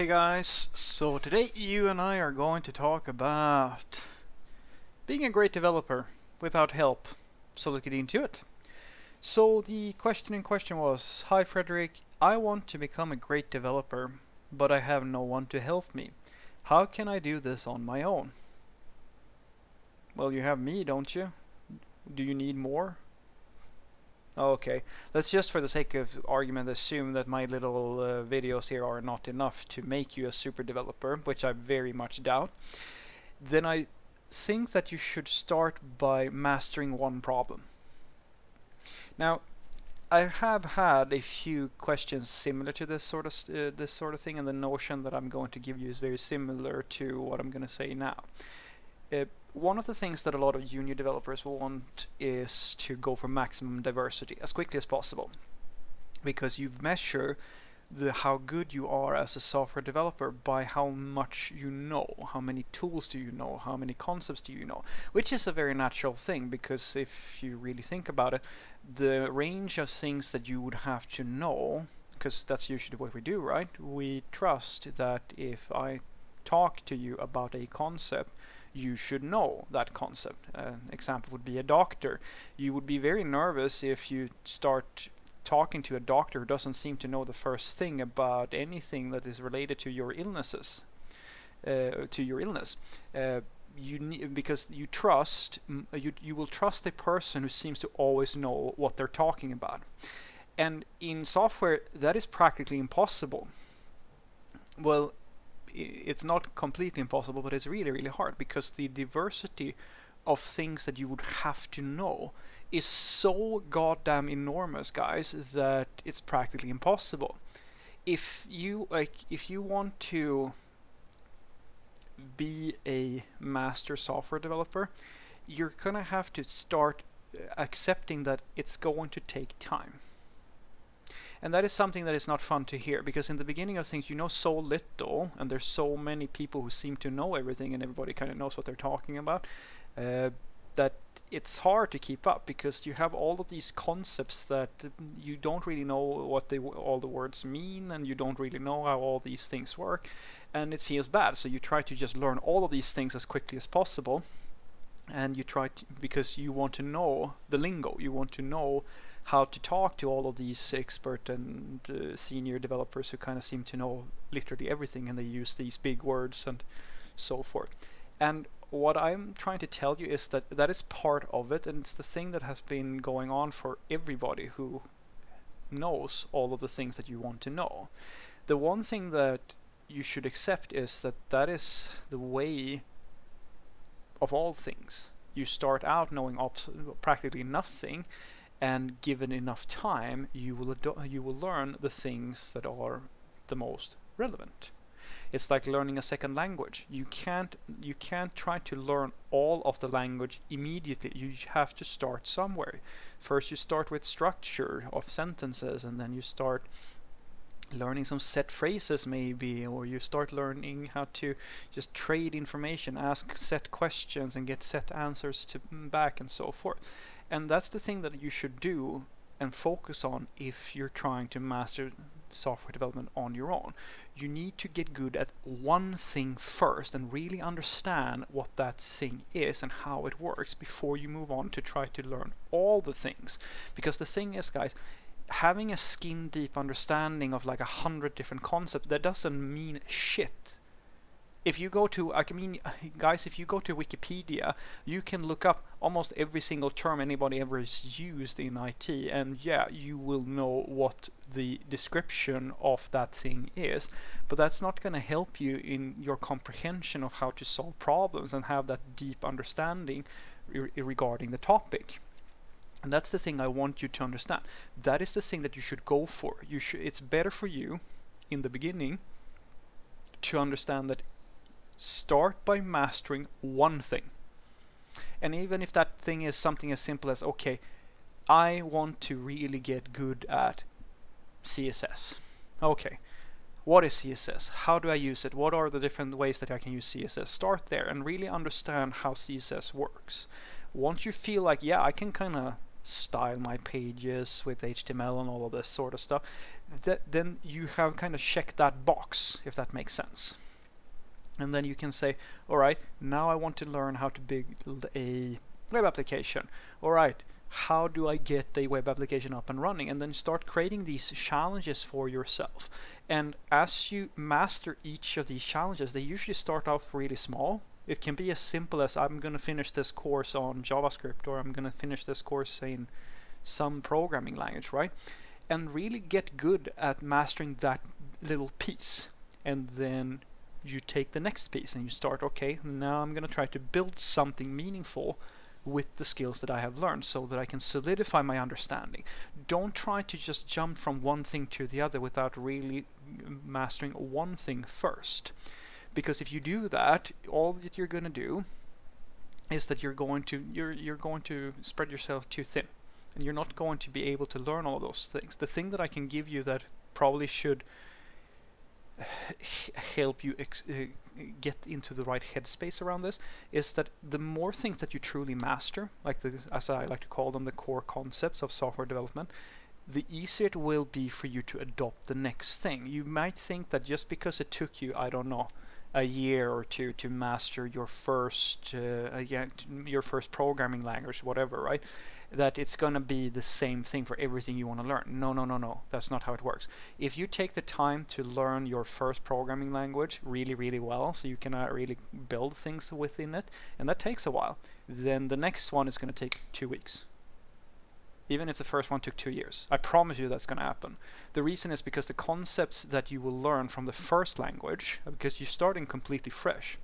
Hey guys, so today you and I are going to talk about being a great developer without help. So let's get into it. So the question in question was, Hi Frederick, I want to become a great developer, but I have no one to help me. How can I do this on my own? Well, you have me, don't you? Do you need more? Okay, let's just for the sake of argument assume that my little uh, videos here are not enough to make you a super developer, which I very much doubt. Then I think that you should start by mastering one problem. Now, I have had a few questions similar to this sort of uh, this sort of thing, and the notion that I'm going to give you is very similar to what I'm going to say now. Uh, one of the things that a lot of junior developers want is to go for maximum diversity as quickly as possible. Because you measure the how good you are as a software developer by how much you know how many tools do you know how many concepts do you know which is a very natural thing because if you really think about it the range of things that you would have to know because that's usually what we do right? We trust that if i talk to you about a concept you should know that concept. An example would be a doctor. You would be very nervous if you start talking to a doctor who doesn't seem to know the first thing about anything that is related to your illnesses, uh, to your illness. Uh, you need, because you trust you you will trust a person who seems to always know what they're talking about, and in software that is practically impossible. Well, it's not completely impossible, but it's really, really hard because the diversity of things that you would have to know is so goddamn enormous, guys, that it's practically impossible. If you like, if you want to be a master software developer, you're gonna have to start uh, accepting that it's going to take time. And that is something that is not fun to hear because in the beginning of things you know so little and there's so many people who seem to know everything and everybody kind of knows what they're talking about uh, that it's hard to keep up because you have all of these concepts that you don't really know what they all the words mean and you don't really know how all these things work and it feels bad. So you try to just learn all of these things as quickly as possible and you try to because you want to know the lingo you want to know how to talk to all of these expert and uh, senior developers who kind of seem to know literally everything and they use these big words and so forth. And what I'm trying to tell you is that that is part of it and it's the thing that has been going on for everybody who knows all of the things that you want to know. The one thing that you should accept is that that is the way of all things. You start out knowing practically nothing and given enough time you will you will learn the things that are the most relevant. It's like learning a second language. You can't you can't try to learn all of the language immediately. You have to start somewhere. First you start with structure of sentences and then you start learning some set phrases maybe or you start learning how to just trade information ask set questions and get set answers to mm, back and so forth and that's the thing that you should do and focus on if you're trying to master software development on your own. You need to get good at one thing first and really understand what that thing is and how it works before you move on to try to learn all the things. Because the thing is, guys, having a skin deep understanding of like a hundred different concepts, that doesn't mean shit if you go to I mean guys if you go to Wikipedia you can look up almost every single term anybody ever has used in IT and yeah you will know what the description of that thing is but that's not going to help you in your comprehension of how to solve problems and have that deep understanding re regarding the topic. And that's the thing I want you to understand. That is the thing that you should go for. You should it's better for you in the beginning to understand that start by mastering one thing. And even if that thing is something as simple as, okay, I want to really get good at CSS. Okay, what is CSS? How do I use it? What are the different ways that I can use CSS? Start there and really understand how CSS works. Once you feel like, yeah, I can kind of style my pages with HTML and all of this sort of stuff, that, then you have kind of checked that box, if that makes sense. And then you can say, all right, now I want to learn how to build a web application. All right, how do I get a web application up and running? And then start creating these challenges for yourself. And as you master each of these challenges, they usually start off really small. It can be as simple as I'm going to finish this course on JavaScript or I'm going to finish this course in some programming language, right? And really get good at mastering that little piece. And then you take the next piece and you start, okay, now I'm going to try to build something meaningful with the skills that I have learned so that I can solidify my understanding. Don't try to just jump from one thing to the other without really mastering one thing first. Because if you do that, all that you're going to do is that you're going to you're you're going to spread yourself too thin and you're not going to be able to learn all those things. The thing that I can give you that probably should help you uh, get into the right headspace around this is that the more things that you truly master, like the, as I like to call them, the core concepts of software development, the easier it will be for you to adopt the next thing. You might think that just because it took you, I don't know, a year or two to master your first uh, your first programming language, whatever, right? That it's going to be the same thing for everything you want to learn. No, no, no, no. That's not how it works. If you take the time to learn your first programming language really, really well, so you can uh, really build things within it, and that takes a while, then the next one is going to take two weeks even if the first one took two years. I promise you that's going to happen. The reason is because the concepts that you will learn from the first language, because you're starting completely fresh,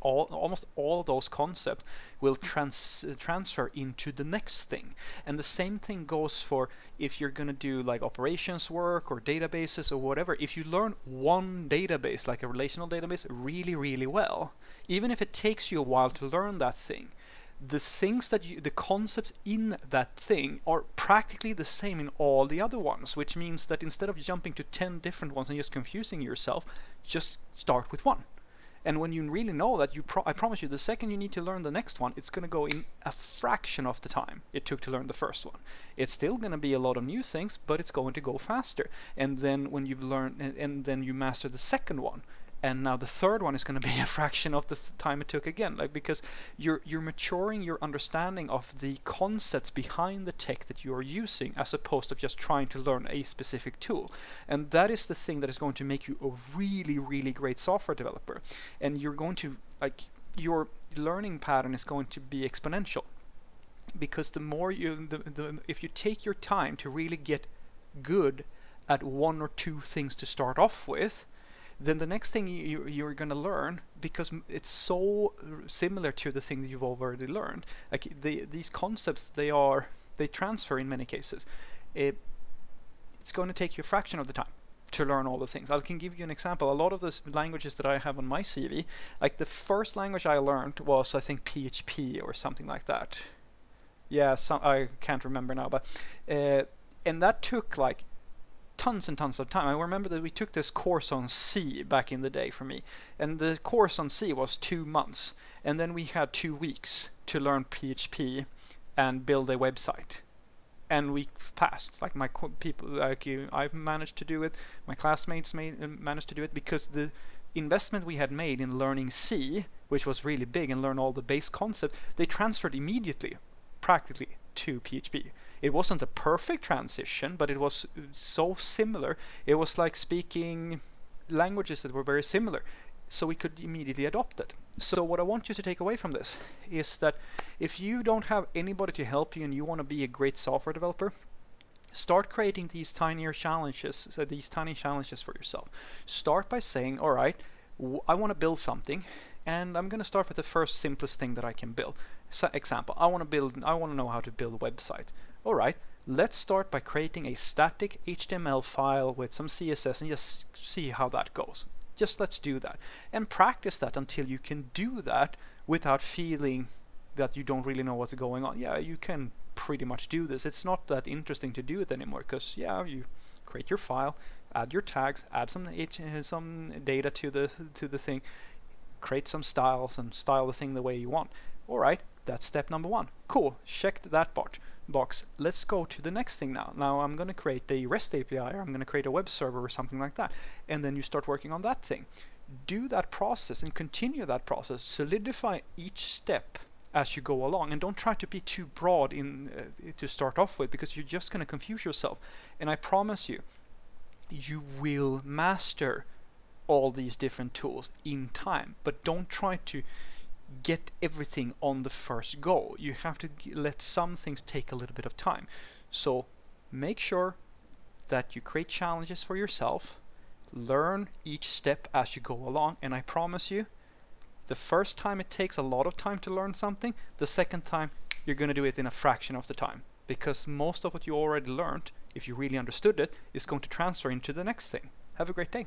all, almost all those concepts will trans, transfer into the next thing. And the same thing goes for if you're going to do like operations work or databases or whatever. If you learn one database, like a relational database, really, really well, even if it takes you a while to learn that thing, the things that you, the concepts in that thing are practically the same in all the other ones, which means that instead of jumping to 10 different ones and just confusing yourself, just start with one. And when you really know that, you pro I promise you, the second you need to learn the next one, it's going to go in a fraction of the time it took to learn the first one. It's still going to be a lot of new things, but it's going to go faster. And then when you've learned, and, and then you master the second one, and now the third one is going to be a fraction of the time it took again like because you're you're maturing your understanding of the concepts behind the tech that you are using as opposed to just trying to learn a specific tool. And that is the thing that is going to make you a really really great software developer. And you're going to like your learning pattern is going to be exponential. Because the more you the, the if you take your time to really get good at one or two things to start off with then the next thing you, you're going to learn because it's so similar to the thing that you've already learned like the, these concepts they are they transfer in many cases it, it's going to take you a fraction of the time to learn all the things. I can give you an example. A lot of the languages that I have on my CV, like the first language I learned was I think PHP or something like that. Yeah, some, I can't remember now, but uh, and that took like tons and tons of time. I remember that we took this course on C back in the day for me, and the course on C was two months, and then we had two weeks to learn PHP and build a website. And we passed. Like my people, like I've managed to do it. My classmates made, uh, managed to do it because the investment we had made in learning C, which was really big, and learn all the base concept, they transferred immediately, practically, to PHP. It wasn't a perfect transition, but it was so similar. It was like speaking languages that were very similar. So we could immediately adopt it. So what I want you to take away from this is that if you don't have anybody to help you and you want to be a great software developer, start creating these tinier challenges, so these tiny challenges for yourself. Start by saying, all right, I want to build something and I'm going to start with the first simplest thing that I can build. So example, I want to build I want to know how to build websites. Alright, let's start by creating a static HTML file with some CSS and just see how that goes. Just let's do that. And practice that until you can do that without feeling that you don't really know what's going on. Yeah, you can pretty much do this. It's not that interesting to do it anymore because yeah, you create your file, add your tags, add some some data to the to the thing, create some styles and style the thing the way you want. All right, That's step number one. Cool, checked that part box. Let's go to the next thing now. Now I'm going to create the REST API or I'm going to create a web server or something like that. And then you start working on that thing. Do that process and continue that process. Solidify each step as you go along and don't try to be too broad in uh, to start off with because you're just going to confuse yourself and i promise you you will master all these different tools in time but don't try to get everything on the first go. You have to let some things take a little bit of time. So make sure that you create challenges for yourself, learn each step as you go along, and I promise you, the first time it takes a lot of time to learn something, the second time you're going to do it in a fraction of the time. Because most of what you already learned, if you really understood it, is going to transfer into the next thing. Have a great day.